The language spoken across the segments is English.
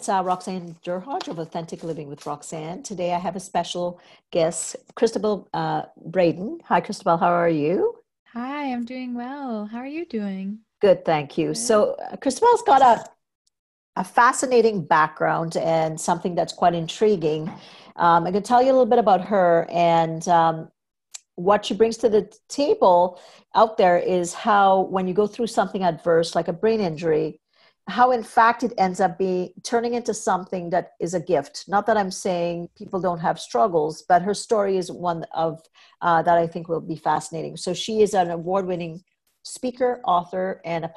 It's uh, Roxanne Derhodge of Authentic Living with Roxanne. Today I have a special guest, Cristabelle uh, Braden. Hi, Cristabelle. How are you? Hi, I'm doing well. How are you doing? Good, thank you. Good. So, uh, Cristabelle's got a, a fascinating background and something that's quite intriguing. Um, I can tell you a little bit about her and um, what she brings to the table out there is how, when you go through something adverse, like a brain injury, how in fact it ends up being turning into something that is a gift not that i'm saying people don't have struggles but her story is one of uh, that i think will be fascinating so she is an award-winning speaker author and a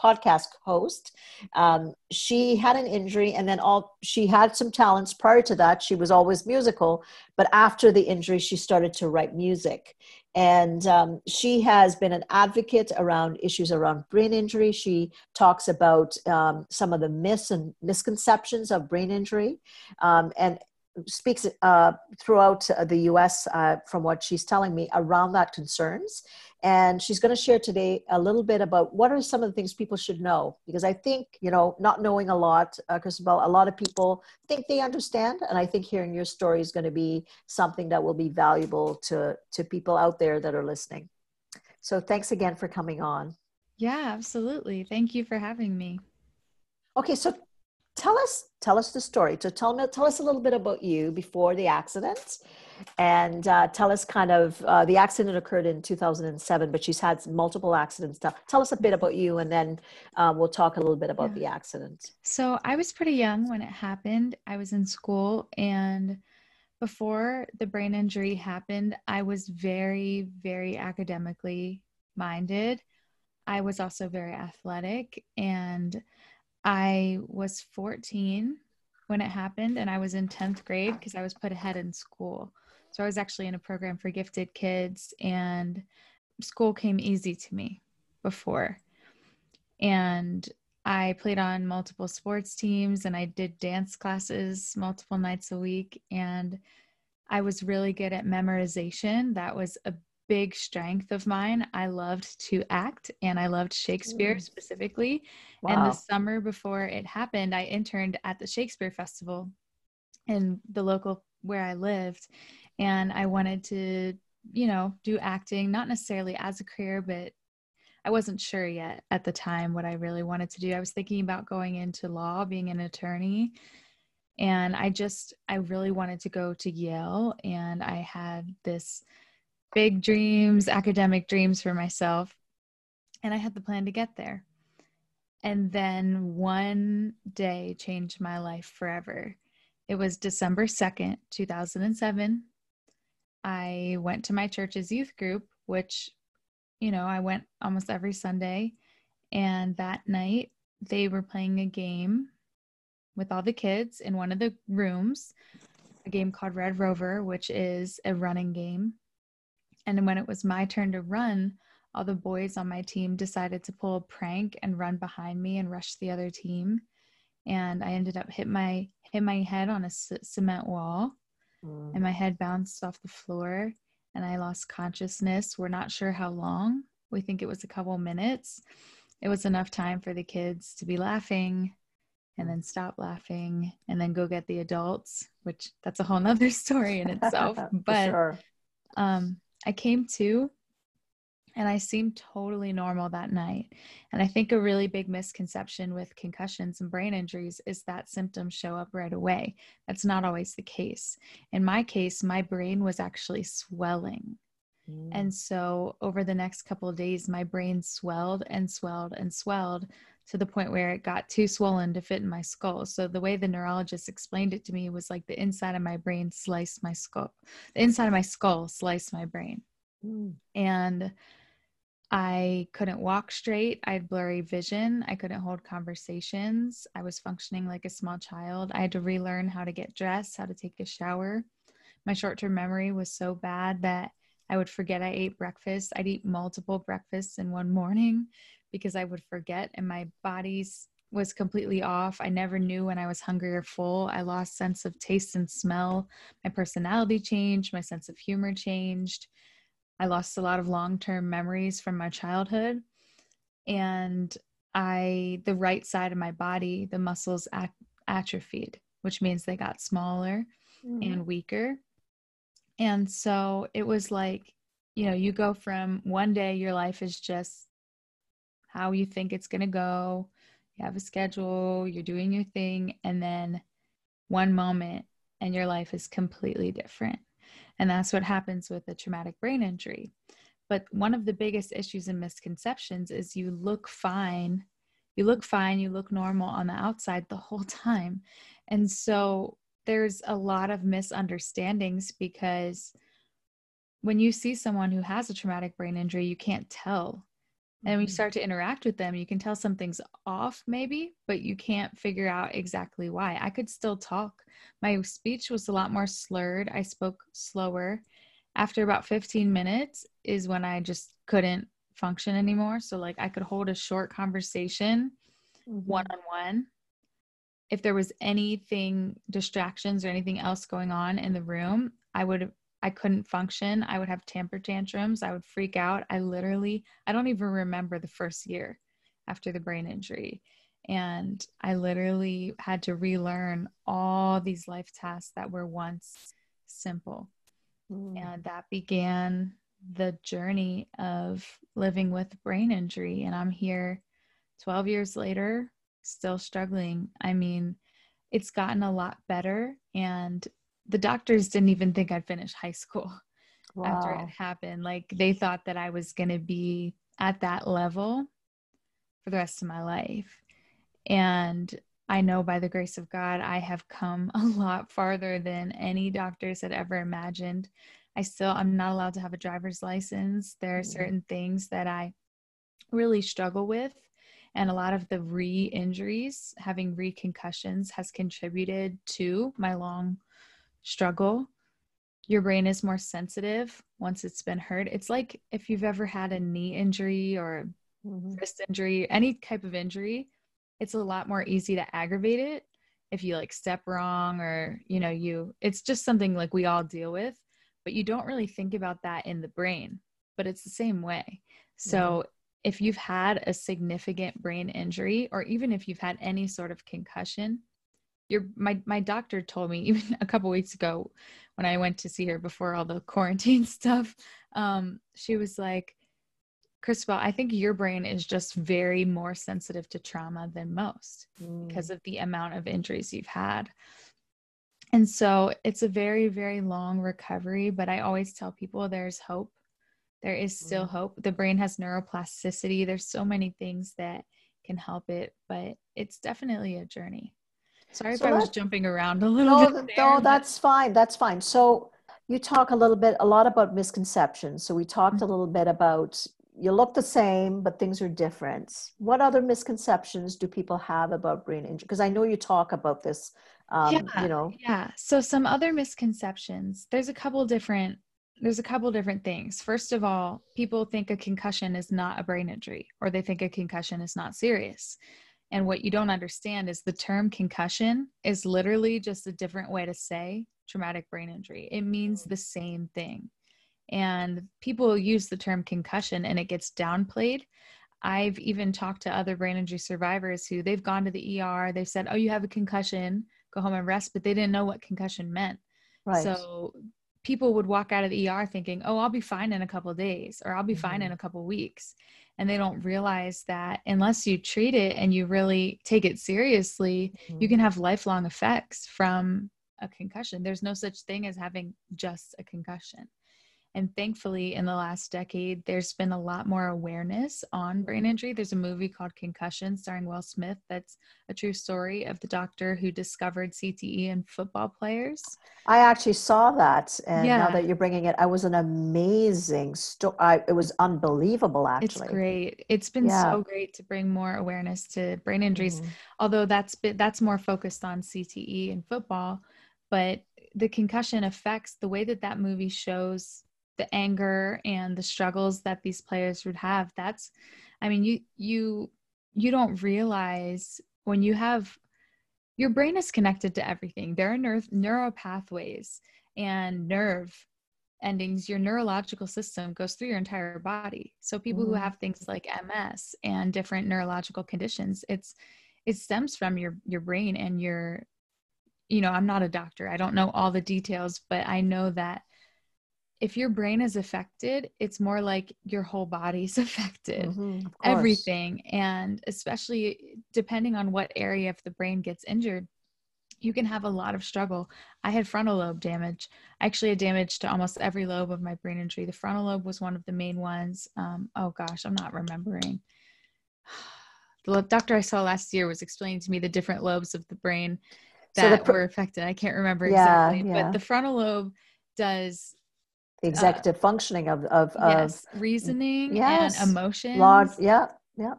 podcast host. Um, she had an injury, and then all she had some talents prior to that. She was always musical, but after the injury, she started to write music. And um, she has been an advocate around issues around brain injury. She talks about um, some of the myths and misconceptions of brain injury, um, and speaks uh, throughout the US, uh, from what she's telling me, around that concerns. And she's going to share today a little bit about what are some of the things people should know. Because I think, you know, not knowing a lot, uh, Cristabelle, a lot of people think they understand. And I think hearing your story is going to be something that will be valuable to, to people out there that are listening. So thanks again for coming on. Yeah, absolutely. Thank you for having me. Okay, so tell us tell us the story. So tell me tell us a little bit about you before the accident, and uh, tell us kind of uh, the accident occurred in 2007, but she's had multiple accidents. Tell us a bit about you, and then uh, we'll talk a little bit about yeah. the accident. So I was pretty young when it happened. I was in school, and before the brain injury happened, I was very very academically minded. I was also very athletic and I was 14 when it happened, and I was in 10th grade because I was put ahead in school. So I was actually in a program for gifted kids, and school came easy to me before. And I played on multiple sports teams and I did dance classes multiple nights a week. And I was really good at memorization. That was a big strength of mine. I loved to act and I loved Shakespeare specifically. Wow. And the summer before it happened, I interned at the Shakespeare Festival in the local where I lived. And I wanted to, you know, do acting, not necessarily as a career, but I wasn't sure yet at the time what I really wanted to do. I was thinking about going into law, being an attorney. And I just, I really wanted to go to Yale. And I had this big dreams, academic dreams for myself. And I had the plan to get there. And then one day changed my life forever. It was December 2nd, 2007. I went to my church's youth group, which, you know, I went almost every Sunday. And that night, they were playing a game with all the kids in one of the rooms, a game called Red Rover, which is a running game. And when it was my turn to run, all the boys on my team decided to pull a prank and run behind me and rush the other team. And I ended up hit my hit my head on a c- cement wall, mm. and my head bounced off the floor, and I lost consciousness. We're not sure how long. We think it was a couple minutes. It was enough time for the kids to be laughing and then stop laughing and then go get the adults, which that's a whole nother story in itself. but sure. um, I came to and I seemed totally normal that night. And I think a really big misconception with concussions and brain injuries is that symptoms show up right away. That's not always the case. In my case, my brain was actually swelling. Mm. And so over the next couple of days, my brain swelled and swelled and swelled to the point where it got too swollen to fit in my skull. So the way the neurologist explained it to me was like the inside of my brain sliced my skull. The inside of my skull sliced my brain. Mm. And I couldn't walk straight. I had blurry vision. I couldn't hold conversations. I was functioning like a small child. I had to relearn how to get dressed, how to take a shower. My short term memory was so bad that I would forget I ate breakfast. I'd eat multiple breakfasts in one morning because I would forget, and my body's was completely off. I never knew when I was hungry or full. I lost sense of taste and smell. My personality changed. My sense of humor changed. I lost a lot of long-term memories from my childhood. And I, the right side of my body, the muscles at- atrophied, which means they got smaller mm. and weaker. And so it was like, you know, you go from one day your life is just how you think it's going to go you have a schedule, you're doing your thing, and then one moment and your life is completely different. And that's what happens with a traumatic brain injury. But one of the biggest issues and misconceptions is you look fine. You look fine, you look normal on the outside the whole time. And so there's a lot of misunderstandings because when you see someone who has a traumatic brain injury, you can't tell and when you mm-hmm. start to interact with them, you can tell something's off, maybe, but you can't figure out exactly why. I could still talk. My speech was a lot more slurred. I spoke slower. After about 15 minutes, is when I just couldn't function anymore. So, like, I could hold a short conversation one on one. If there was anything, distractions or anything else going on in the room, I would I couldn't function. I would have temper tantrums. I would freak out. I literally, I don't even remember the first year after the brain injury. And I literally had to relearn all these life tasks that were once simple. Mm. And that began the journey of living with brain injury. And I'm here 12 years later, still struggling. I mean, it's gotten a lot better. And the doctors didn't even think I'd finish high school wow. after it happened. Like they thought that I was going to be at that level for the rest of my life. And I know by the grace of God, I have come a lot farther than any doctors had ever imagined. I still, I'm not allowed to have a driver's license. There are mm-hmm. certain things that I really struggle with. And a lot of the re injuries, having re concussions, has contributed to my long struggle, your brain is more sensitive once it's been hurt. It's like if you've ever had a knee injury or mm-hmm. wrist injury, any type of injury, it's a lot more easy to aggravate it if you like step wrong or, you know, you, it's just something like we all deal with, but you don't really think about that in the brain, but it's the same way. So. If you've had a significant brain injury, or even if you've had any sort of concussion, your my my doctor told me even a couple weeks ago when I went to see her before all the quarantine stuff. Um, she was like, Cristabelle, I think your brain is just very more sensitive to trauma than most mm. because of the amount of injuries you've had. And so it's a very, very long recovery, but I always tell people there's hope. There is still mm. hope. The brain has neuroplasticity. There's so many things that can help it, but it's definitely a journey. Sorry so if I was jumping around a little no, bit. There, no, that's fine. That's fine. So you talk a little bit, a lot about misconceptions. So we talked mm-hmm. a little bit about you look the same, but things are different. What other misconceptions do people have about brain injury? Because I know you talk about this. Um, yeah, you know. Yeah. So some other misconceptions. There's a couple different. There's a couple different things. First of all, people think a concussion is not a brain injury, or they think a concussion is not serious. And what you don't understand is the term concussion is literally just a different way to say traumatic brain injury. It means the same thing. And people use the term concussion and it gets downplayed. I've even talked to other brain injury survivors who they've gone to the ER, they've said, Oh, you have a concussion, go home and rest, but they didn't know what concussion meant. Right. So people would walk out of the ER thinking, Oh, I'll be fine in a couple days or I'll be mm-hmm. fine in a couple weeks and they don't realize that unless you treat it and you really take it seriously mm-hmm. you can have lifelong effects from a concussion there's no such thing as having just a concussion And thankfully, in the last decade, there's been a lot more awareness on brain injury. There's a movie called Concussion starring Will Smith that's a true story of the doctor who discovered CTE in football players. I actually saw that. And yeah. now that you're bringing it, I was an amazing story. It was unbelievable, actually. It's great. It's been yeah. so great to bring more awareness to brain injuries, mm-hmm. although that's, been, that's more focused on CTE in football. But the concussion affects the way that that movie shows the anger and the struggles that these players would have that's i mean you you you don't realize when you have your brain is connected to everything there are neuro, neural pathways and nerve endings your neurological system goes through your entire body so people mm. who mm-hmm. have things like ms and different neurological conditions it's it stems from your your brain and your you know i'm not a doctor i don't know all the details but i know that if your brain is affected, it's more like your whole body's affected, mm-hmm, everything. And especially depending on what area of the brain gets injured, you can have a lot of struggle. I had frontal lobe damage. I actually had damage to almost every lobe of my brain injury. The frontal lobe was one of the main ones. Um, oh gosh, I'm not remembering. The doctor I saw last year was explaining to me the different lobes of the brain that so the pr- were affected. I can't remember yeah, exactly, yeah. but the frontal lobe does the uh, executive uh, functioning of of, yes, of reasoning yes, and emotions. Large, yeah, yeah.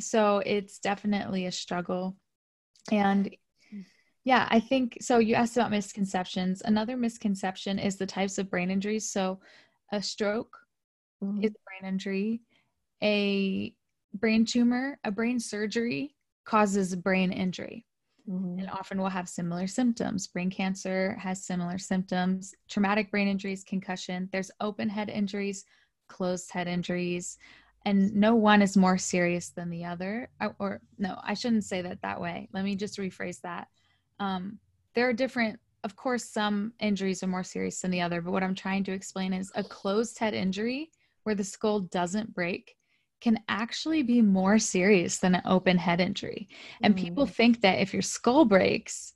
So it's definitely a struggle, and yeah, I think so. You asked about misconceptions. Another misconception is the types of brain injuries. So, a stroke mm-hmm. is a brain injury. A brain tumor, a brain surgery causes brain injury mm-hmm. and often will have similar symptoms. Brain cancer has similar symptoms, traumatic brain injuries, concussion. There's open head injuries, closed head injuries, and no one is more serious than the other. Or, or no, I shouldn't say that that way. Let me just rephrase that. Um, there are different of course some injuries are more serious than the other but what i'm trying to explain is a closed head injury where the skull doesn't break can actually be more serious than an open head injury. And mm-hmm. people think that if your skull breaks,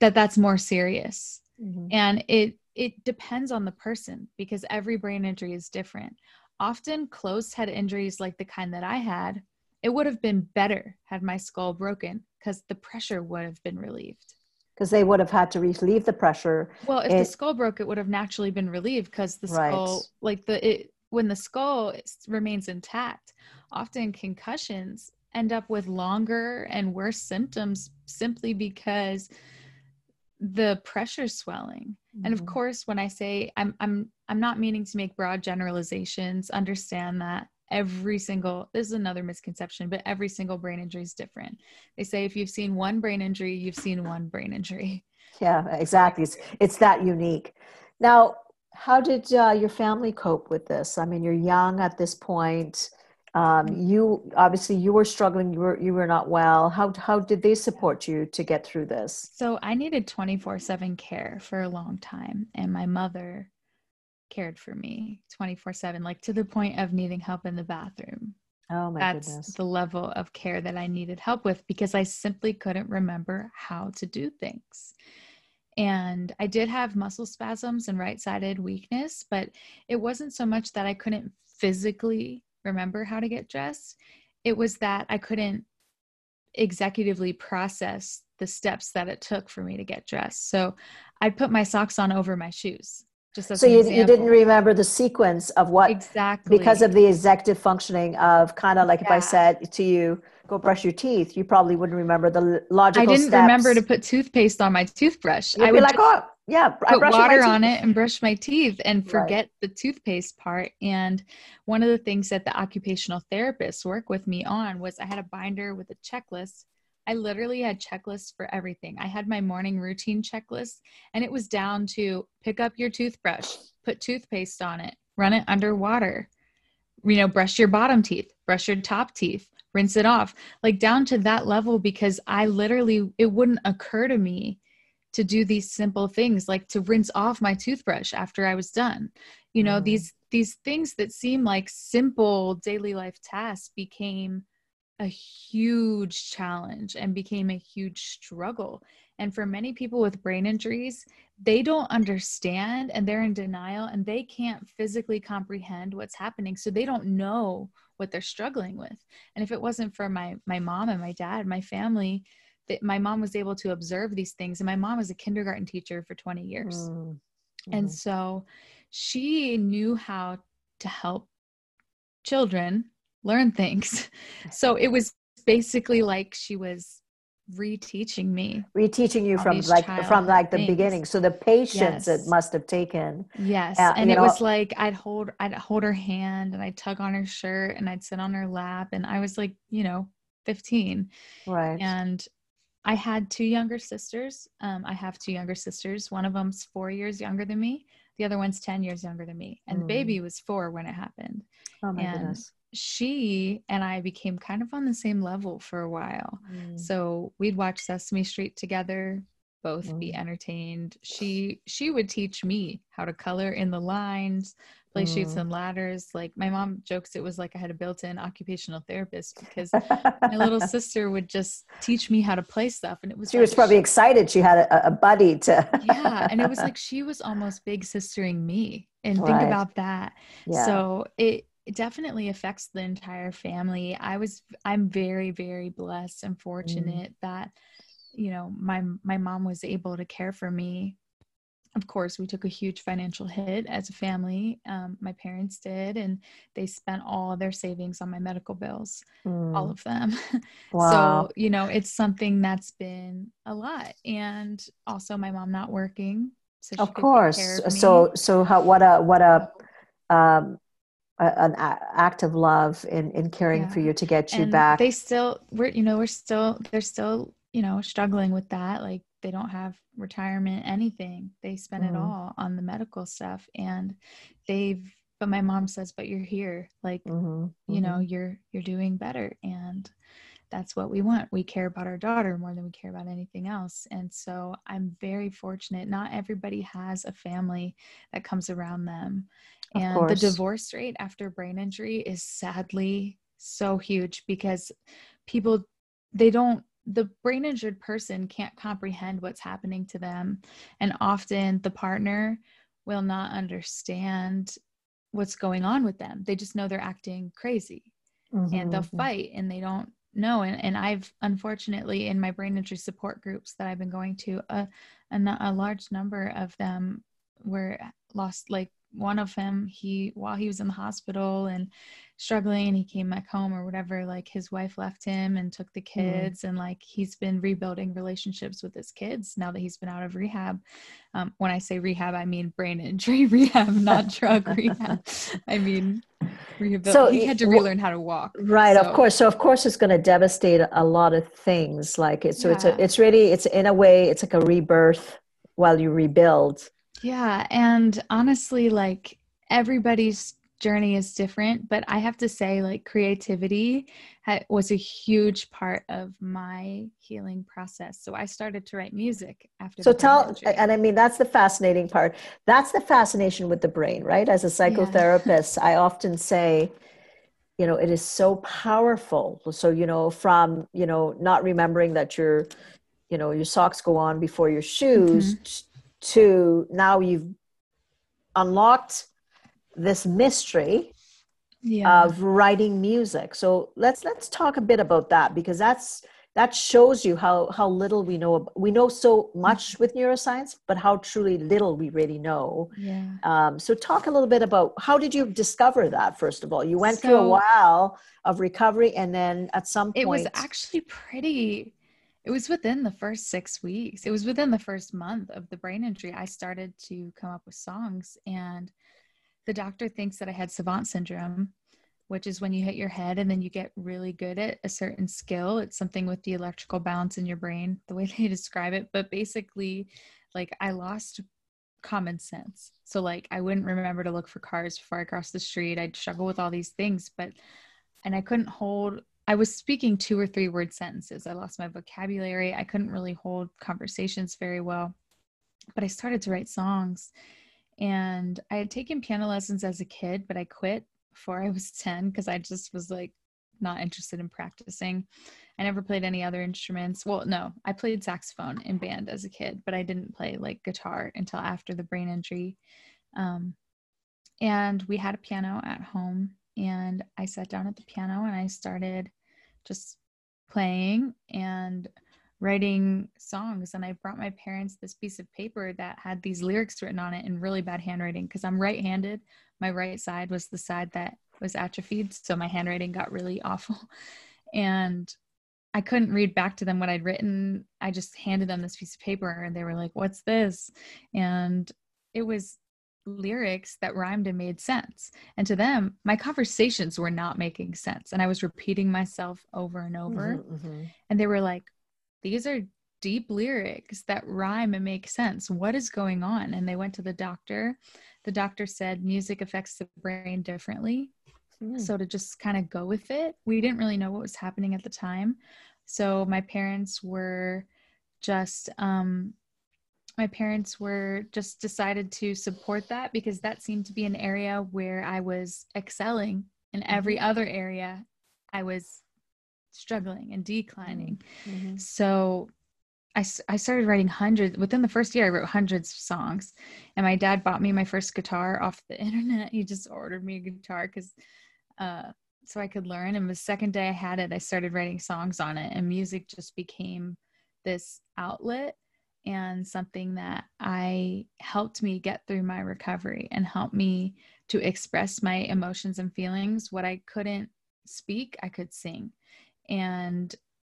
that that's more serious. Mm-hmm. And it it depends on the person because every brain injury is different. Often closed head injuries like the kind that I had, it would have been better had my skull broken because the pressure would have been relieved. Because they would have had to relieve the pressure. Well, if it, the skull broke, it would have naturally been relieved because the skull, right. like the it, when the skull remains intact, often concussions end up with longer and worse symptoms simply because the pressure swelling. Mm-hmm. And of mm-hmm. course, when I say I'm I'm I'm not meaning to make broad generalizations, understand that every single this is another misconception, but every single brain injury is different. They say if you've seen one brain injury, you've seen one brain injury. Yeah, exactly. It's it's that unique. Now, how did uh, your family cope with this? I mean, you're young at this point. Um, you obviously you were struggling. You were you were not well. How how did they support you to get through this? So I needed twenty four seven care for a long time, and my mother cared for me twenty four seven, like to the point of needing help in the bathroom. Oh my That's goodness. the level of care that I needed help with because I simply couldn't remember how to do things. And I did have muscle spasms and right sided weakness, but it wasn't so much that I couldn't physically remember how to get dressed. It was that I couldn't executively process the steps that it took for me to get dressed. So I'd put my socks on over my shoes. Just so you, you didn't remember the sequence of what exactly because of the executive functioning of kind of like yeah. if I said to you, go brush your teeth, you probably wouldn't remember the logical. I didn't steps. remember to put toothpaste on my toothbrush. You'd I would like, oh, yeah, I put water on it and brush my teeth and forget right. the toothpaste part. And one of the things that the occupational therapists work with me on was I had a binder with a checklist. I literally had checklists for everything. I had my morning routine checklist, and it was down to pick up your toothbrush, put toothpaste on it, run it under water, you know, brush your bottom teeth, brush your top teeth, rinse it off like down to that level because i literally it wouldn't occur to me to do these simple things like to rinse off my toothbrush after i was done you know mm. these these things that seem like simple daily life tasks became a huge challenge and became a huge struggle. And for many people with brain injuries, they don't understand and they're in denial and they can't physically comprehend what's happening. So they don't know what they're struggling with. And if it wasn't for my my mom and my dad, my family, that my mom was able to observe these things. And my mom was a kindergarten teacher for 20 years. Mm-hmm. And so she knew how to help children learn things. So it was basically like she was reteaching me reteaching you from like from like the things. beginning. So the patience yes. it must have taken yes. uh, and it know, was like i'd hold i'd hold her hand and i'd tug on her shirt and i'd sit on her lap and i was like you know 15 right. And i had two younger sisters. Um, i have two younger sisters. One of them's four years younger than me. The other one's 10 years younger than me. And mm. the baby was four when it happened. Oh my and goodness she and I became kind of on the same level for a while. Mm. So we'd watch Sesame Street together, both mm. be entertained. She she would teach me how to color in the lines, play mm. Chutes and Ladders. Like my mom jokes it was like I had a built-in occupational therapist because my little sister would just teach me how to play stuff and it was She like was probably she, excited she had a, a buddy to Yeah, and it was like she was almost big sistering me. And right. think about that. Yeah. So it it definitely affects the entire family. I was I'm very very blessed and mm. fortunate mm. that you know my my mom was able to care for me. Of course, we took a huge financial hit as a family. Um, my parents did, and they spent all their savings on my medical bills, mm. all of them. Wow. so you know, it's something that's been a lot, and also my mom not working. So of course. Of so so how what a what a um, an act of love in in caring yeah. for you to get you and back they still we're you know we're still they're still you know struggling with that like they don't have retirement anything they spend mm. it all on the medical stuff and they've but my mom says but you're here like mm-hmm. you know mm-hmm. you're you're doing better and that's what we want. We care about our daughter more than we care about anything else. And so i'm very fortunate not everybody has a family that comes around them. And the divorce rate after brain injury is sadly so huge because people they don't the brain injured person can't comprehend what's happening to them. And often the partner will not understand what's going on with them. They just know they're acting crazy. Mm-hmm. and they'll mm-hmm. fight and they don't know and, and i've unfortunately in my brain injury support groups that i've been going to uh, a, a, a large number of them were lost like one of him he while he was in the hospital and struggling he came back home or whatever like his wife left him and took the mm-hmm. kids mm. and like he's been rebuilding relationships with his kids now that he's been out of rehab um, when i say rehab i mean brain injury rehab not drug rehab i mean rehabil- so he had to relearn how to walk right so. of course so of course it's going to devastate a lot of things like it so yeah. it's a, it's really it's in a way it's like a rebirth while you rebuild yeah. And honestly, like everybody's journey is different, but I have to say, like, creativity ha- was a huge part of my healing process. So I started to write music after. So tell, and I mean, that's the fascinating part. That's the fascination with the brain, right? As a psychotherapist, yeah. I often say, you know, it is so powerful. So, you know, from, you know, not remembering that your, you know, your socks go on before your shoes. Mm-hmm to now you've unlocked this mystery yeah. of writing music so let's let's talk a bit about that because that's that shows you how how little we know we know so much mm-hmm. with neuroscience but how truly little we really know yeah. Um, so talk a little bit about how did you discover that first of all you went so, through a while of recovery and then at some point it was actually pretty it was within the first six weeks. It was within the first month of the brain injury i started to come up with songs and the doctor thinks that i had savant syndrome which is when you hit your head and then you get really good at a certain skill. It's something with the electrical balance in your brain the way they describe it. But basically like i lost common sense. So like i wouldn't remember to look for cars before i crossed the street. I'd struggle with all these things but and i couldn't hold I was speaking two or three word sentences. I lost my vocabulary. I couldn't really hold conversations very well. But I started to write songs. And I had taken piano lessons as a kid, but I quit before I was 10 because I just was like not interested in practicing. I never played any other instruments. Well, no, I played saxophone in band as a kid, but I didn't play like guitar until after the brain injury. Um, and we had a piano at home, and I sat down at the piano and I started just playing and writing songs and i brought my parents this piece of paper that had these lyrics written on it in really bad handwriting because i'm right-handed. My right side was the side that was atrophied so my handwriting got really awful. And i couldn't read back to them what i'd written. I just handed them this piece of paper and they were like what's this? And it was lyrics that rhymed and made sense. And to them, my conversations were not making sense. And I was repeating myself over and over. Mm-hmm, mm-hmm. And they were like, these are deep lyrics that rhyme and make sense. What is going on? And they went to the doctor. The doctor said music affects the brain differently. Mm. So to just kind of go with it, we didn't really know what was happening at the time. So my parents were just um, my parents were just decided to support that because that seemed to be an area where I was excelling in every mm-hmm. other area I was struggling and declining. Mm-hmm. So I, I started writing hundreds within the first year. I wrote hundreds of songs, and my dad bought me my first guitar off the internet. He just ordered me a guitar because, uh, so I could learn. And the second day I had it, I started writing songs on it, and music just became this outlet and something that I helped me get through my recovery and helped me to express my emotions and feelings. What I couldn't speak, I could sing. And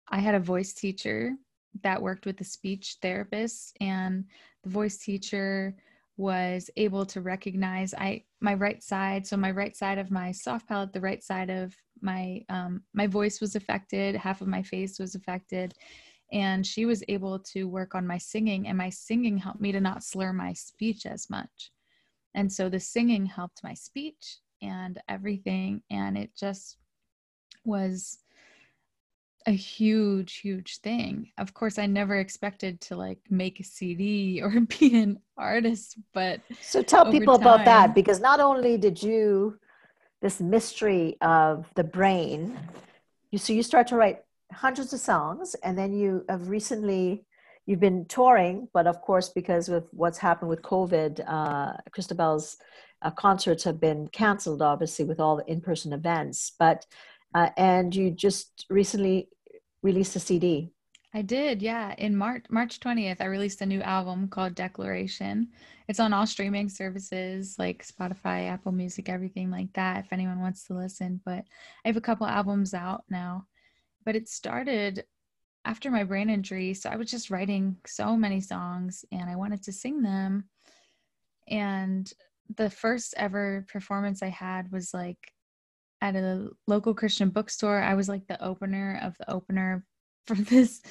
I had a voice teacher that worked with a speech therapist, and the voice teacher was able to recognize I my right side. So my right side of my soft palate, the right side of my um, my voice was affected. Half of my face was affected, and she was able to work on my singing and my singing helped me to not slur my speech as much. And so the singing helped my speech and everything and it just was a huge huge thing. Of course i never expected to like make a cd or be an artist but so tell people time, about that because not only did you this mystery of the brain you so you start to write hundreds of songs and then you have recently you've been touring but of course because with what's happened with covid uh, cristabelle's uh, concerts have been canceled obviously with all the in-person events. But uh, and you just recently released a cd i did yeah. In march march 20th i released a new album called declaration. It's on all streaming services like spotify apple music everything like that if anyone wants to listen. But i have a couple albums out now but it started after my brain injury. So I was just writing so many songs and I wanted to sing them. And the first ever performance I had was like at a local Christian bookstore. I was like the opener of the opener for this,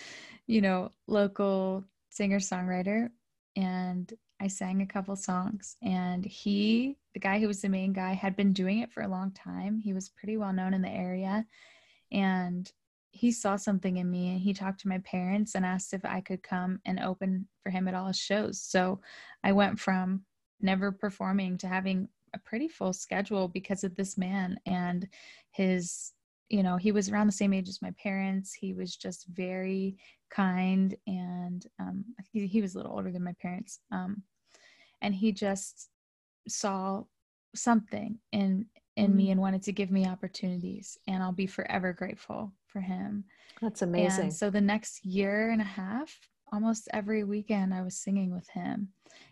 you know, local singer songwriter. And I sang a couple songs. And he, the guy who was the main guy, had been doing it for a long time. He was pretty well known in the area. And he saw something in me and he talked to my parents and asked if I could come and open for him at all his shows. So I went from never performing to having a pretty full schedule because of this man and his you know he was around the same age as my parents he was just very kind and um, he, he was a little older than my parents um, and he just saw something in in mm-hmm. me and wanted to give me opportunities and i'll be forever grateful for him. That's amazing. And so the next year and a half, almost every weekend, I was singing with him.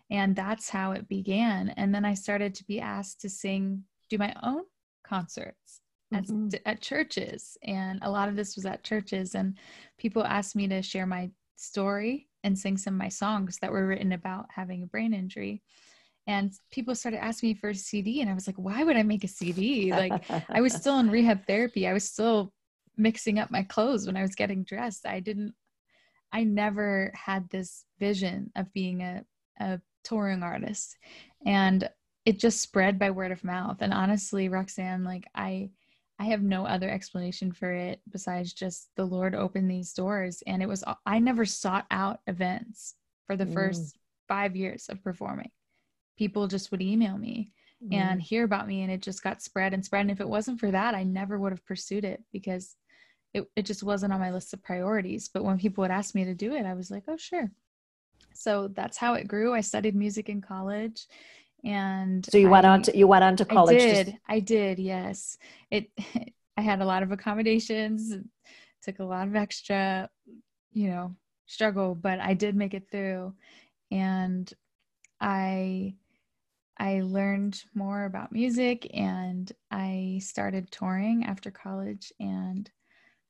And that's how it began. And then I started to be asked to sing, do my own concerts. Mm-hmm. At, at churches and a lot of this was at churches and people asked me to share my story and sing some of my songs that were written about having a brain injury and people started asking me for a cd and i was like why would i make a cd like i was still in rehab therapy i was still mixing up my clothes when I was getting dressed. I didn't, I never had this vision of being a, a touring artist. And it just spread by word of mouth. And honestly, Roxanne, like I, I have no other explanation for it besides just the Lord opened these doors. And it was, I never sought out events for the mm. first five years of performing. People just would email me mm-hmm. and hear about me and it just got spread and spread and if it wasn't for that i never would have pursued it because it, it just wasn't on my list of priorities but when people would ask me to do it i was like oh sure. So that's how it grew. I studied music in college and so you I, went on to you went on to college i did i did yes. It i had a lot of accommodations took a lot of extra you know struggle but i did make it through. And i i learned more about music and i started touring after college and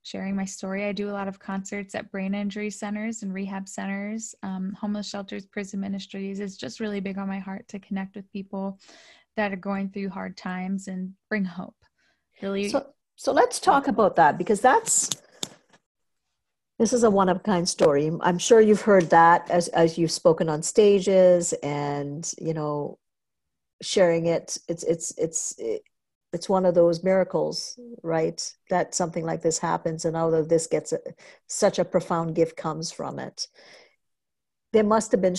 sharing my story i do a lot of concerts at brain injury centers and rehab centers um, homeless shelters prison ministries it's just really big on my heart to connect with people that are going through hard times and bring hope really so, so let's talk about that because that's this is a one of a kind story. I'm sure you've heard that as, as you've spoken on stages and, you know, sharing it. It's, it's, it's, it's one of those miracles, right? That something like this happens and of this gets a, such a profound gift comes from it. There must have been,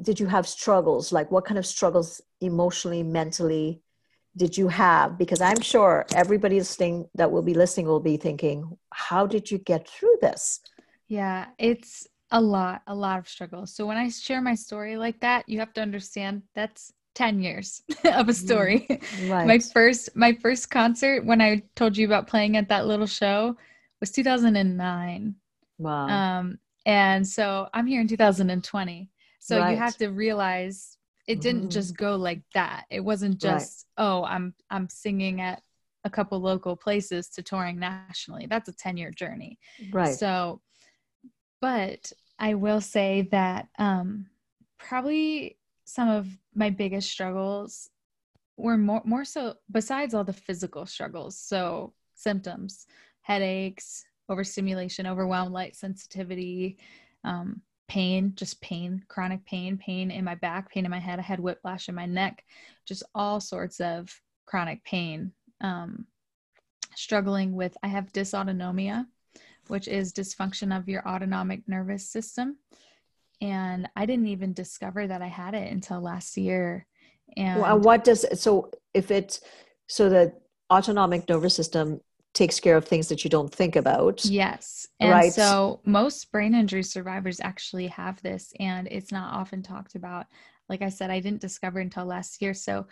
did you have struggles? Like what kind of struggles emotionally, mentally, did you have? Because I'm sure everybody listening that will be listening will be thinking, how did you get through this? Yeah, it's a lot, a lot of struggle. So when I share my story like that, you have to understand that's 10 years of a story. Right. my first my first concert when I told you about playing at that little show was 2009. Wow. Um and so I'm here in 2020. So right. you have to realize it didn't mm. just go like that. It wasn't just, right. oh, I'm I'm singing at a couple local places to touring nationally. That's a 10 year journey. Right. So but I will say that um, probably some of my biggest struggles were more more so besides all the physical struggles. So symptoms, headaches, overstimulation, overwhelm, light sensitivity, um, pain, just pain, chronic pain, pain in my back, pain in my head. I had whiplash in my neck, just all sorts of chronic pain. Um, struggling with, I have dysautonomia, which is dysfunction of your autonomic nervous system. And I didn't even discover that I had it until last year. And well, what does so if it's so the autonomic nervous system takes care of things that you don't think about. Yes. And right. so most brain injury survivors actually have this and it's not often talked about. Like I said, I didn't discover until last year. So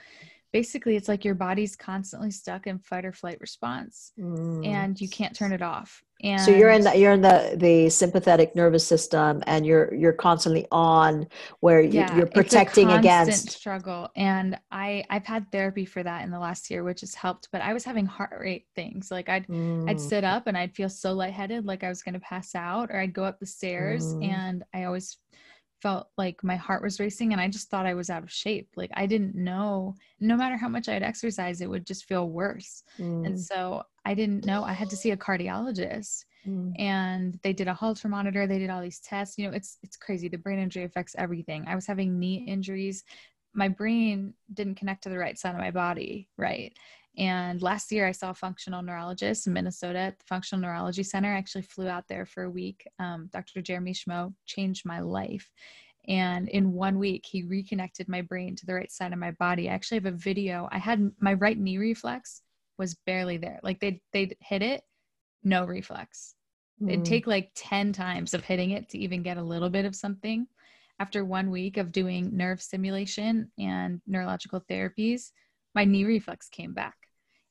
basically it's like your body's constantly stuck in fight or flight response mm. and you can't turn it off and so you're in the you're in the the sympathetic nervous system and you're you're constantly on where you, yeah, you're protecting against struggle and i i've had therapy for that in the last year which has helped but i was having heart rate things like i'd mm. i'd sit up and i'd feel so lightheaded like i was going to pass out or i'd go up the stairs mm. and i always felt like my heart was racing and I just thought I was out of shape. Like I didn't know, no matter how much I'd exercise, it would just feel worse. Mm. And so I didn't know. I had to see a cardiologist. Mm. And they did a Holter monitor. They did all these tests. You know, it's it's crazy. The brain injury affects everything. I was having knee injuries. My brain didn't connect to the right side of my body, right? And last year, I saw a functional neurologist in Minnesota at the Functional Neurology Center. I actually flew out there for a week. Um, Dr. Jeremy Schmoe changed my life. And in one week, he reconnected my brain to the right side of my body. I actually have a video. I had my right knee reflex was barely there. Like they'd, they'd hit it, no reflex. Mm. It'd take like 10 times of hitting it to even get a little bit of something. After one week of doing nerve stimulation and neurological therapies, my knee reflex came back.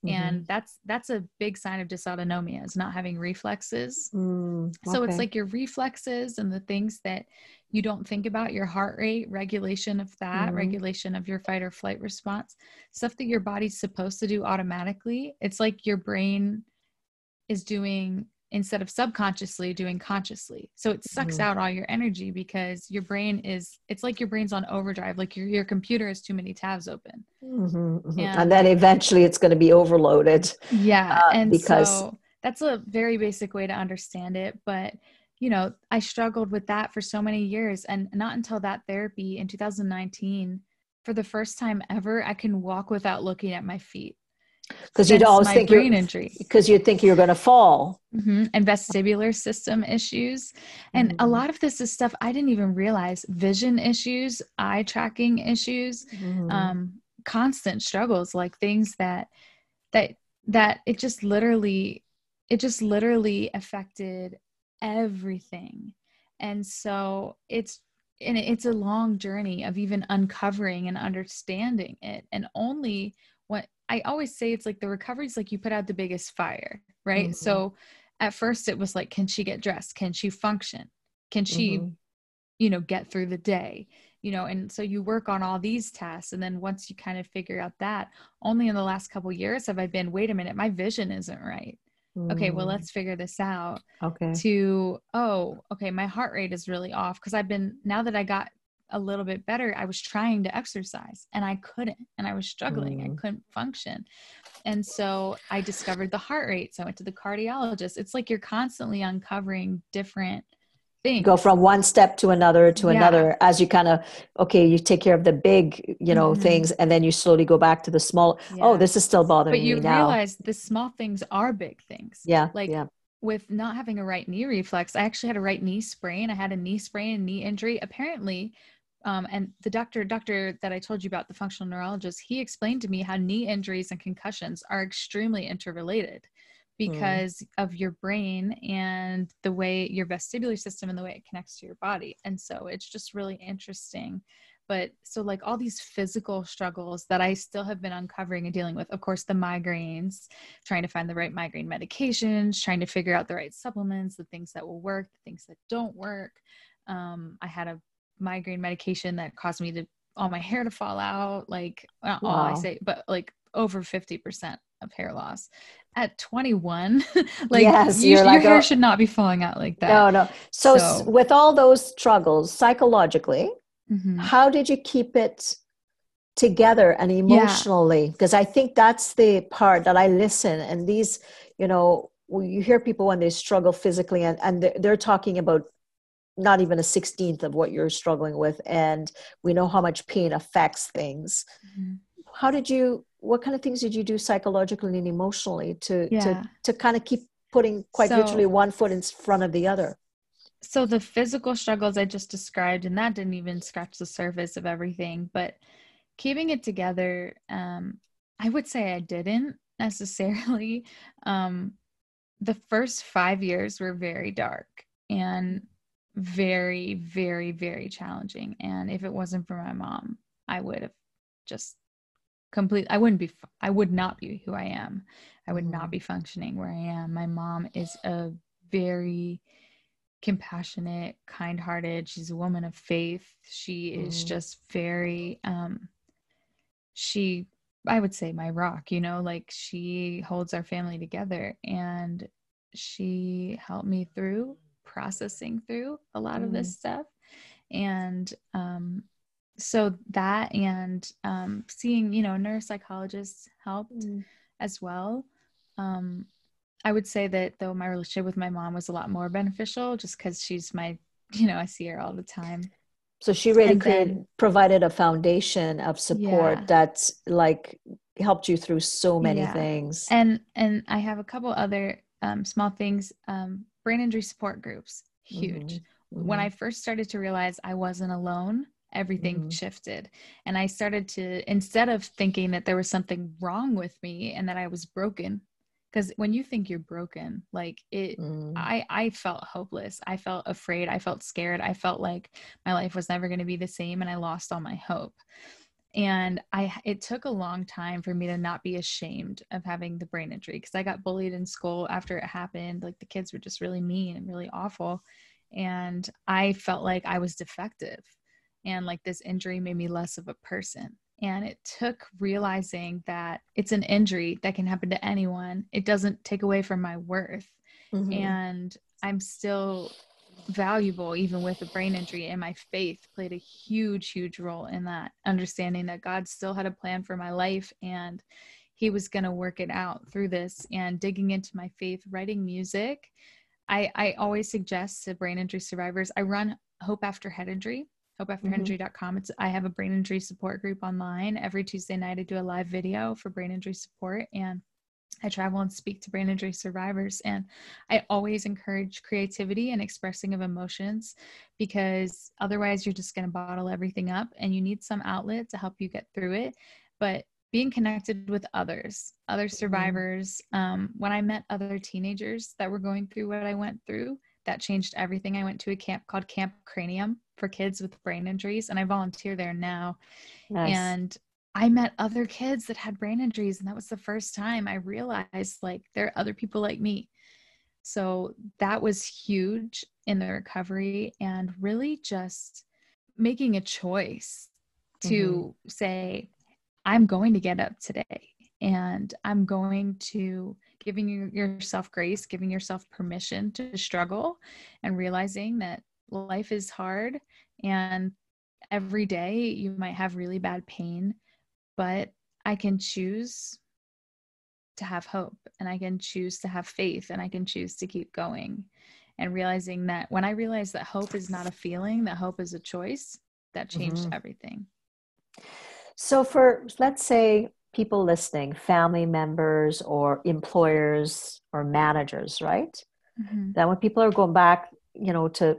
Mm-hmm. And that's that's a big sign of dysautonomia is not having reflexes. Mm, okay. So it's like your reflexes and the things that you don't think about your heart rate, regulation of that, mm-hmm. regulation of your fight or flight response, stuff that your body's supposed to do automatically. It's like your brain is doing instead of subconsciously doing consciously. So it sucks mm-hmm. out all your energy because your brain is it's like your brain's on overdrive, like your your computer has too many tabs open. Mm-hmm, mm-hmm. And, and, then eventually it's going to be overloaded. Yeah, uh, and because so that's a very basic way to understand it, but you know, I struggled with that for so many years and not until that therapy in 2019 for the first time ever I can walk without looking at my feet because you'd always think brain injury because you'd think you're going to fall mm-hmm. and vestibular system issues and mm-hmm. a lot of this is stuff i didn't even realize vision issues eye tracking issues mm-hmm. um, constant struggles like things that that that it just literally it just literally affected everything and so it's and it's a long journey of even uncovering and understanding it and only what i always say it's like the recovery is like you put out the biggest fire right? Mm-hmm. so at first it was like can she get dressed? Can she function? Can she mm-hmm. you know get through the day? You know and so you work on all these tests and then once you kind of figure out that only in the last couple years have i been wait a minute my vision isn't right. Okay well mm. let's figure this out okay. to oh okay my heart rate is really off. Because i've been now that i got a little bit better i was trying to exercise and i couldn't and i was struggling mm. i couldn't function and so i discovered the heart rate so i went to the cardiologist it's like you're constantly uncovering different things. go from one step to another to yeah. another as you kind of okay you take care of the big you know mm-hmm. things and then you slowly go back to the small oh, yeah. oh this is still bothering me. but you me now realize the small things are big things yeah like yeah. with not having a right knee reflex i actually had a right knee sprain i had a knee sprain and knee injury apparently um, and the doctor doctor that i told you about the functional neurologist he explained to me how knee injuries and concussions are extremely interrelated Mm. because mm. of your brain and the way your vestibular system and the way it connects to your body. And so it's just really interesting. But so, like all these physical struggles that I still have been uncovering and dealing with, of course, the migraines, trying to find the right migraine medications, trying to figure out the right supplements, the things that will work, the things that don't work. Um, I had a migraine medication that caused me to all my hair to fall out, like not wow. all I say, but like over 50% of hair loss at 21 like yes, you, your like, hair oh, should not be falling out like that no no so, so with all those struggles psychologically mm-hmm. how did you keep it together and emotionally because yeah. i think that's the part that i listen and these you know you hear people when they struggle physically and, and they're, they're talking about not even a 16th of what you're struggling with and we know how much pain affects things mm-hmm. how did you what kind of things did you do psychologically and emotionally to yeah. to to kind of keep putting quite so, literally one foot in front of the other so the physical struggles i just described and that didn't even scratch the surface of everything but keeping it together um i would say i didn't necessarily um the first 5 years were very dark and very very very challenging and if it wasn't for my mom i would have just complete i wouldn't be i would not be who i am i would not mm-hmm. be functioning where i am my mom is a very compassionate kind-hearted she's a woman of faith she is mm-hmm. just very um she i would say my rock you know like she holds our family together and she helped me through processing through a lot mm. of this mm-hmm. stuff and um so that and um, seeing you know neuropsychologists helped mm. as well um, i would say that though my relationship with my mom was a lot more beneficial just because she's my you know i see her all the time so she really then, provided a foundation of support yeah. that's like helped you through so many yeah. things and and i have a couple other um, small things um, brain injury support groups huge mm-hmm. Mm-hmm. when i first started to realize i wasn't alone everything mm-hmm. shifted and i started to instead of thinking that there was something wrong with me and that i was broken because when you think you're broken like it mm. i i felt hopeless i felt afraid i felt scared i felt like my life was never going to be the same and i lost all my hope and i it took a long time for me to not be ashamed of having the brain injury because i got bullied in school after it happened like the kids were just really mean and really awful and i felt like i was defective and like this injury made me less of a person and it took realizing that it's an injury that can happen to anyone it doesn't take away from my worth mm-hmm. and i'm still valuable even with a brain injury and my faith played a huge huge role in that understanding that god still had a plan for my life and he was going to work it out through this and digging into my faith writing music i i always suggest to brain injury survivors i run hope after head injury mm-hmm. hopeafterheadinjury.com. It's I have a brain injury support group online. Every Tuesday night I do a live video for brain injury support and I travel and speak to brain injury survivors and I always encourage creativity and expressing of emotions because otherwise you're just going to bottle everything up and you need some outlet to help you get through it. but being connected with others, other mm-hmm. survivors. Um, when I met other teenagers that were going through what I went through, that changed everything. I went to a camp called Camp Cranium for kids with brain injuries, and I volunteer there now. Nice. And I met other kids that had brain injuries, and that was the first time I realized like there are other people like me. So that was huge in the recovery, and really just making a choice to mm-hmm. say, I'm going to get up today and I'm going to giving yourself grace, giving yourself permission to struggle and realizing that life is hard and every day you might have really bad pain, but I can choose to have hope and I can choose to have faith and I can choose to keep going. And realizing that when I realized that hope is not a feeling, that hope is a choice, that changed mm-hmm. everything. So, for let's say people listening, family members or employers or managers, right? Mm-hmm. That when people are going back, you know, to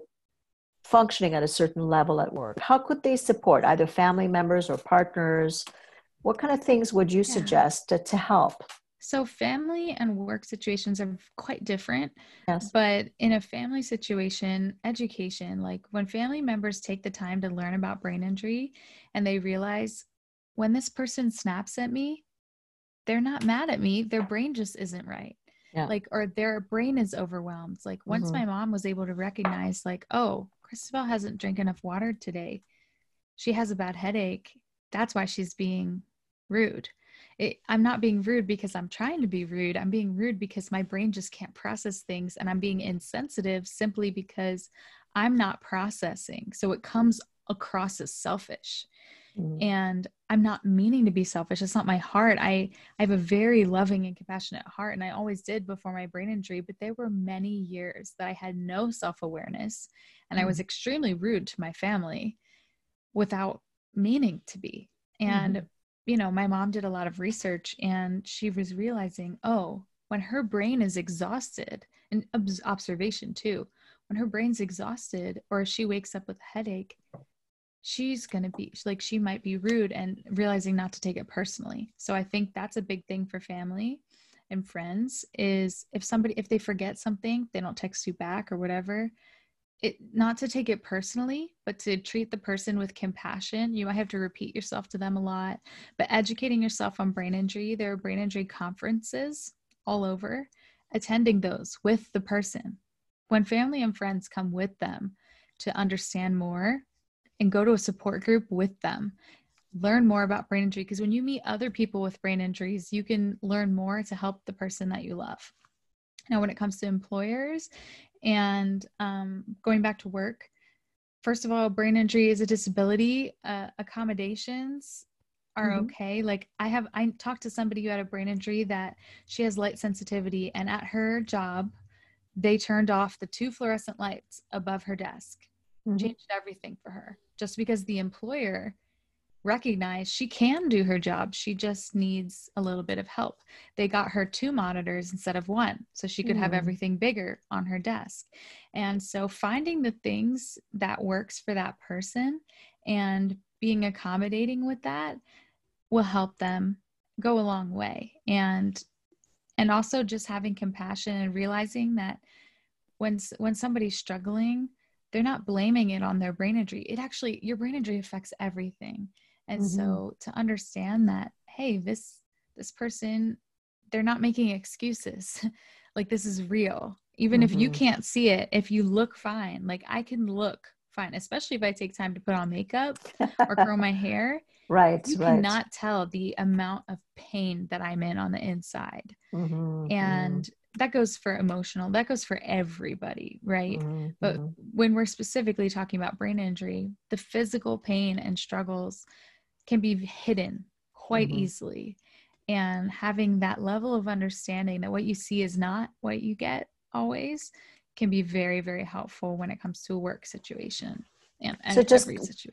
functioning at a certain level at work, how could they support either family members or partners? What kind of things would you yeah. suggest to, to help? So, family and work situations are quite different. Yes. But in a family situation, education, like when family members take the time to learn about brain injury and they realize when this person snaps at me, they're not mad at me. Their brain just isn't right. Yeah. Like, or their brain is overwhelmed. Like, once mm-hmm. my mom was able to recognize, like, oh, Cristabelle hasn't drank enough water today. She has a bad headache. That's why she's being rude. It, I'm not being rude because I'm trying to be rude. I'm being rude because my brain just can't process things and I'm being insensitive simply because I'm not processing. So it comes across as selfish. Mm-hmm. And I'm not meaning to be selfish. It's not my heart. I, I have a very loving and compassionate heart, and I always did before my brain injury. But there were many years that I had no self awareness, and mm-hmm. I was mm. extremely rude to my family without meaning to be. And, mm-hmm. You know, my mom did a lot of research, and she was realizing, oh, when her brain is exhausted, and observation too, when her brain's exhausted or she wakes up with a headache, she's going to be like she might be rude and realizing not to take it personally. So i think that's a big thing for family and friends is if somebody if they forget something they don't text you back or whatever it not to take it personally but to treat the person with compassion. You might have to repeat yourself to them a lot but educating yourself on brain injury there are brain injury conferences all over attending those with the person. When family and friends come with them to understand more and go to a support group with them learn more about brain injury because when you meet other people with brain injuries you can learn more to help the person that you love. Now when it comes to employers and um, going back to work first of all brain injury is a disability uh, accommodations are mm-hmm. okay like i have i talked to somebody who had a brain injury that she has light sensitivity and at her job they turned off the two fluorescent lights above her desk mm-hmm. changed everything for her just because the employer recognized she can do her job. She just needs a little bit of help. They got her two monitors instead of one, so she could mm. have everything bigger on her desk. And so finding the things that works for that person and being accommodating with that will help them go a long way. And and also just having compassion and realizing that when when somebody's struggling they're not blaming it on their brain injury. It actually, your brain injury affects everything. And mm-hmm. so to understand that, hey, this, this person, they're not making excuses. like this is real. Even mm-hmm. if you mm-hmm. can't see it, if you look fine, like I can look fine, especially if I take time to put on makeup or curl my hair. Right. You right. cannot tell the amount of pain that I'm in on the inside. Mm-hmm, and that goes for emotional that goes for everybody right mm-hmm. but mm-hmm. when we're specifically talking about brain injury the physical pain and struggles can be hidden quite mm-hmm. easily and having that level of understanding that what you see is not what you get always can be very very helpful when it comes to a work situation and, and so just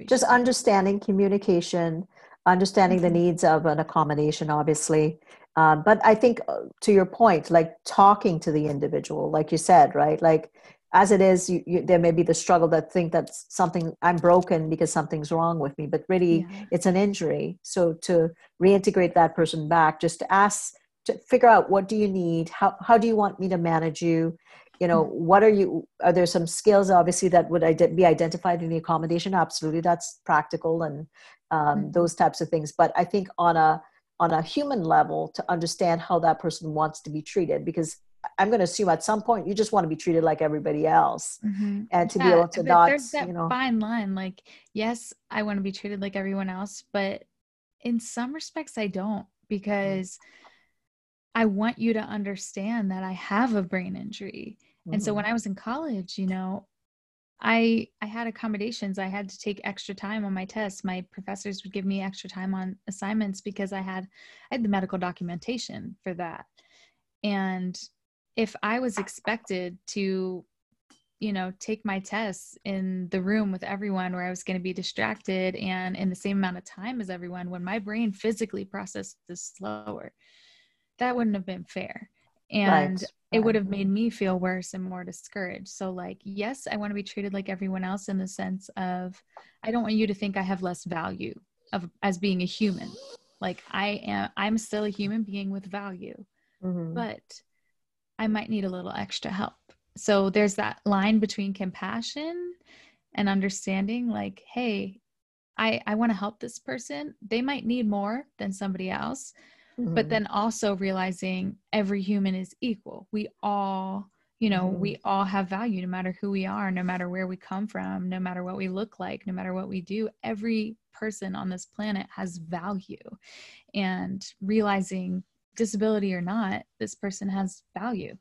just understanding communication understanding the mm-hmm. needs of an accommodation obviously um, but I think uh, to your point, like talking to the individual, like you said, right? Like as it is you, you, there may be the struggle that think that something i'm broken because something's wrong with me but really yeah. it's an injury so to reintegrate that person back just to ask to figure out what do you need how, how do you want me to manage you you know mm-hmm. what are you are there some skills obviously that would be identified in the accommodation absolutely that's practical and um, mm-hmm. those types of things but i think on a on a human level to understand how that person wants to be treated because I'm going to assume at some point you just want to be treated like everybody else, mm-hmm. and to yeah, be able to not, there's that you know, fine line. Like, yes, I want to be treated like everyone else, but in some respects, I don't because I want you to understand that I have a brain injury. Mm-hmm. And so when mm-hmm. I was in college, you know, I I had accommodations. I had to take extra time on my tests. My professors would give me extra time on assignments because I had I had the medical documentation for that. And if I was expected to, you know, take my tests in the room with everyone where I was going to be distracted and in the same amount of time as everyone, when my brain physically processes slower, that wouldn't have been fair. And right. it would have made me feel worse and more discouraged. So, like, yes, I want to be treated like everyone else in the sense of I don't want you to think I have less value of as being a human. Like I am I'm still a human being with value. Mm-hmm. But I might need a little extra help. So there's that line between compassion and understanding like, hey, I, I want to help this person. They might need more than somebody else, mm-hmm. but then also realizing every human is equal. We all, you know, mm-hmm. we all have value no matter who we are, no matter where we come from, no matter what we look like, no matter what we do. Every person on this planet has value. And realizing disability or not, this person has value.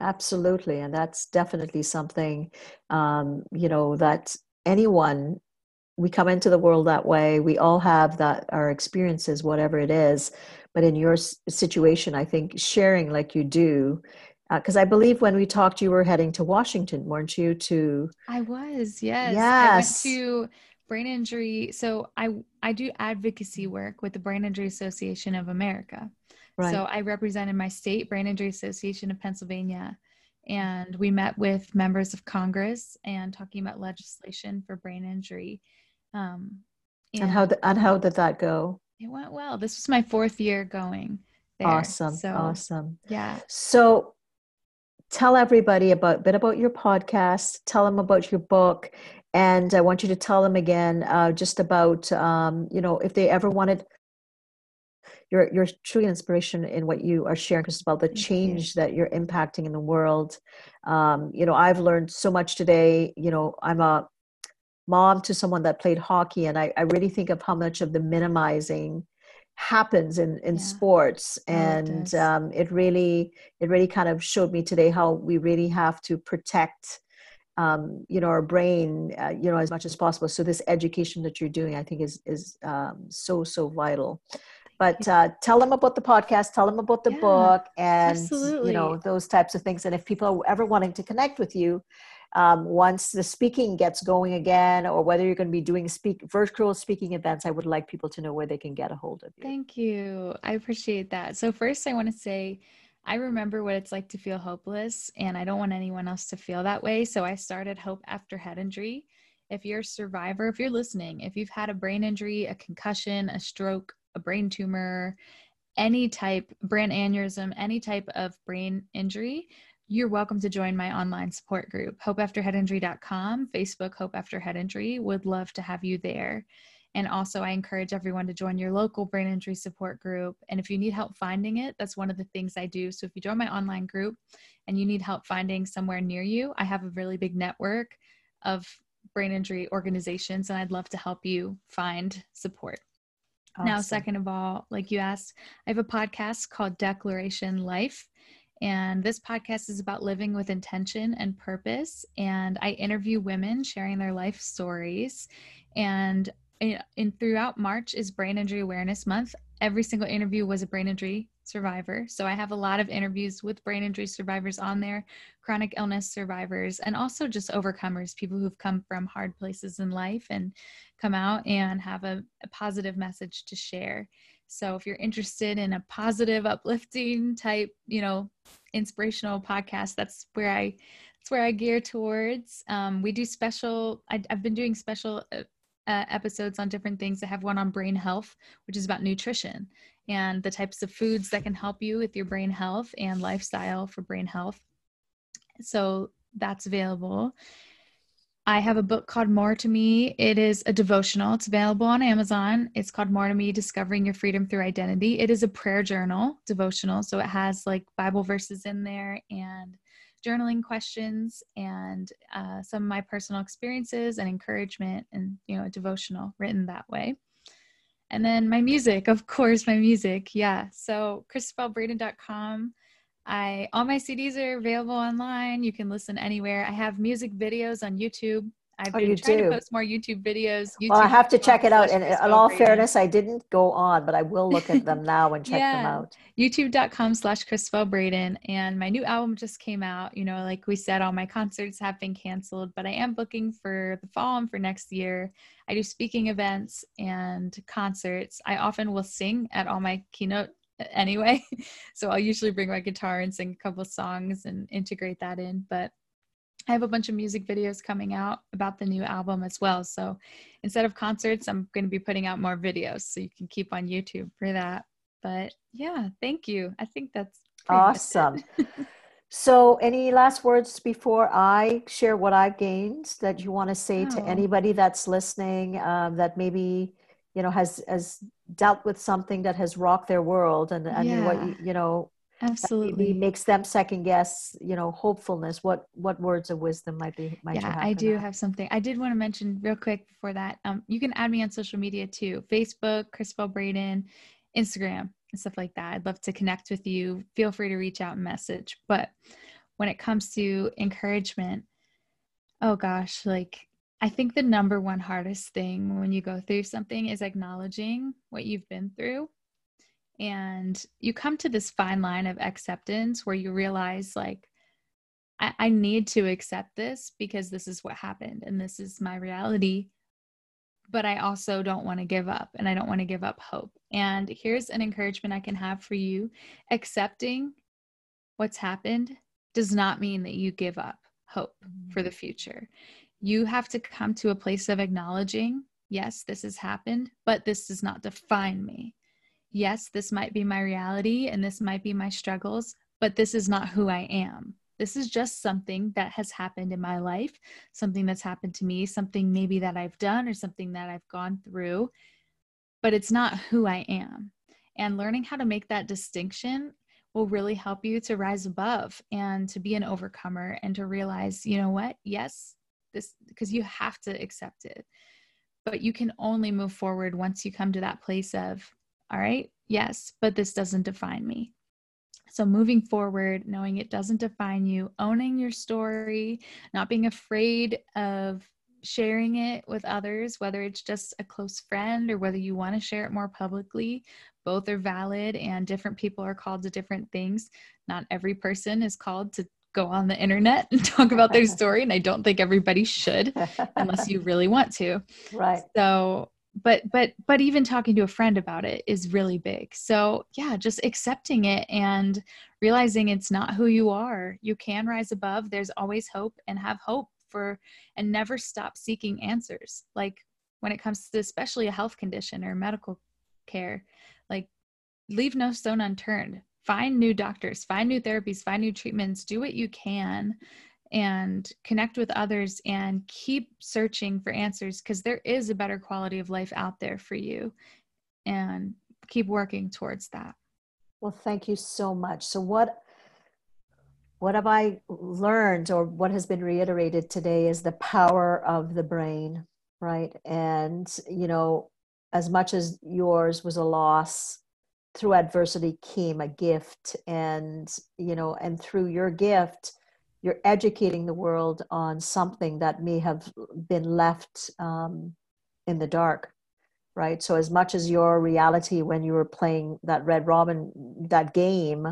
Absolutely. And that's definitely something, um, you know, that anyone, we come into the world that way. We all have that, our experiences, whatever it is. But in your situation, I think sharing like you do, because uh, I believe when we talked, you were heading to Washington, weren't you? To I was, yes. Yes. I went to brain injury. So I I do advocacy work with the Brain Injury Association of America. Right. So I represented my state Brain Injury Association of Pennsylvania, and we met with members of Congress and talking about legislation for brain injury. Um, and, and how the, and how did that go? It went well. This was my fourth year going. There. Awesome. So, awesome. Yeah. So tell everybody about a bit about your podcast. Tell them about your book, and I want you to tell them again uh, just about um, you know if they ever wanted you're you're truly an inspiration in what you are sharing because about the change that you're impacting in the world. Um, you know i've learned so much today. You know i'm a mom to someone that played hockey and i, I really think of how much of the minimizing happens in in yeah. sports. And it, um, it really it really kind of showed me today how we really have to protect um, you know our brain uh, you know as much as possible. So this education that you're doing i think is is um, so so vital but uh, tell them about the podcast tell them about the yeah, book and absolutely. you know those types of things and if people are ever wanting to connect with you um, once the speaking gets going again or whether you're going to be doing speak virtual speaking events i would like people to know where they can get a hold of you thank you i appreciate that so first i want to say I remember what it's like to feel hopeless, and I don't want anyone else to feel that way. So I started Hope After Head Injury. If you're a survivor, if you're listening, if you've had a brain injury, a concussion, a stroke, a brain tumor, any type, brain aneurysm, any type of brain injury, you're welcome to join my online support group, hopeafterheadinjury.com, Facebook Hope After Head Injury. Would love to have you there. And also, I encourage everyone to join your local brain injury support group. And if you need help finding it, that's one of the things I do. So if you join my online group and you need help finding somewhere near you, I have a really big network of brain injury organizations, and I'd love to help you find support. Awesome. Now, second of all, like you asked, I have a podcast called Declaration Life. And this podcast is about living with intention and purpose. And I interview women sharing their life stories. And eh, in, in throughout March is Brain Injury Awareness Month. Every single interview was a brain injury survivor. So I have a lot of interviews with brain injury survivors on there, chronic illness survivors, and also just overcomers, people who've come from hard places in life and come out and have a, a positive message to share. So if you're interested in a positive, uplifting type, you know, inspirational podcast, that's where I that's where I gear towards. Um, we do special. I, have been doing special uh, uh, episodes on different things. I have one on brain health, which is about nutrition and the types of foods that can help you with your brain health and lifestyle for brain health. So that's available. I have a book called More to Me. It is a devotional. It's available on Amazon. It's called More to Me Discovering Your Freedom Through Identity. It is a prayer journal devotional. So it has like Bible verses in there and journaling questions and uh, some of my personal experiences and encouragement and, you know, a devotional written that way. And then my music, of course, my music. Yeah. So cristabellebraden.com I all my CDs are available online. You can listen anywhere. I have music videos on YouTube. I've oh, been trying do. to post more YouTube videos. YouTube well, I have to check it out. And uh, in all fairness, I didn't go on, but I will look at them now and check yeah. them out. YouTube.com slash Cristabelle Braden. And my new album just came out. You know, like we said, all my concerts have been canceled, but I am booking for the fall and for next year. I do speaking events and concerts. I often will sing at all my keynote uh, anyway. so I'll usually bring my guitar and sing a couple songs and integrate that in. But I have a bunch of music videos coming out about the new album as well. So instead of concerts, I'm going to be putting out more videos. So you can keep on YouTube for that. But yeah, thank you. I think that's awesome. so, any last words before I share what I've gained that you want to say oh. to anybody that's listening um, that maybe you know has has dealt with something that has rocked their world and and yeah. what you, you know absolutely. Makes them second guess you know hopefulness what what words of wisdom might be might yeah i do that? have something. I did want to mention real quick before that um you can add me on social media too facebook cristabelle braden instagram and stuff like that. I'd love to connect with you. Feel free to reach out and message. But when it comes to encouragement oh gosh like I think the number one hardest thing when you go through something is acknowledging what you've been through. And you come to this fine line of acceptance where you realize, like, I, I need to accept this because this is what happened and this is my reality. But I also don't want to give up and I don't want to give up hope. And here's an encouragement I can have for you accepting what's happened does not mean that you give up hope for the mm-hmm. future you have to come to a place of acknowledging, yes, this has happened, but this does not define me. Yes, this might be my reality and this might be my struggles, but this is not who I am. This is just something that has happened in my life, something that's happened to me, something maybe that I've done or something that I've gone through, but it's not who I am. And learning how to make that distinction will really help you to rise above and to be an overcomer and to realize, you know what? Yes, this because you have to accept it but you can only move forward once you come to that place of all right? Yes but this doesn't define me. So moving forward knowing it doesn't define you owning your story not being afraid of sharing it with others whether it's just a close friend or whether you want to share it more publicly both are valid and different people are called to different things. Not every person is called to go on the internet and talk about their story and i don't think everybody should unless you really want to. Right. So but but but even talking to a friend about it is really big. So yeah just accepting it and realizing it's not who you are. You can rise above. There's always hope and have hope for and never stop seeking answers. Like when it comes to especially a health condition or medical care like leave no stone unturned. Find new doctors, find new therapies, find new treatments, do what you can and connect with others and keep searching for answers because there is a better quality of life out there for you and keep working towards that. Well, thank you so much. So what what have I learned or what has been reiterated today is the power of the brain, right? And you know, as much as yours was a loss, through adversity came a gift and you know and through your gift you're educating the world on something that may have been left um, in the dark right? So as much as your reality when you were playing that red robin that game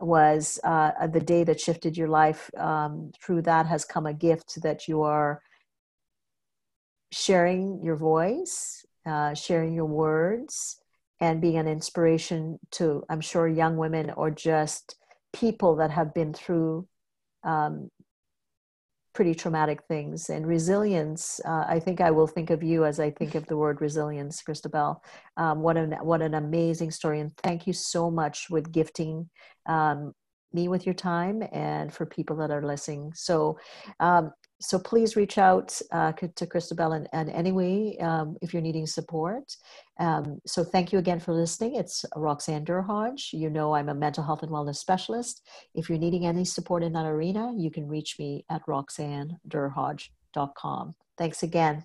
was uh, the day that shifted your life um, through that has come a gift that you are sharing your voice uh, sharing your words and being an inspiration to, I'm sure, young women or just people that have been through um, pretty traumatic things. And resilience uh, i think i will think of you as i think of the word resilience cristabelle. Um, what an what an amazing story. And thank you so much with gifting um, me with your time and for people that are listening. So um, so please reach out uh, to Cristabelle and, in anyway um, if you're needing support. Um, so thank you again for listening. It's Roxanne Derhodge. You know I'm a mental health and wellness specialist. If you're needing any support in that arena, you can reach me at roxannederhodge.com. Thanks again.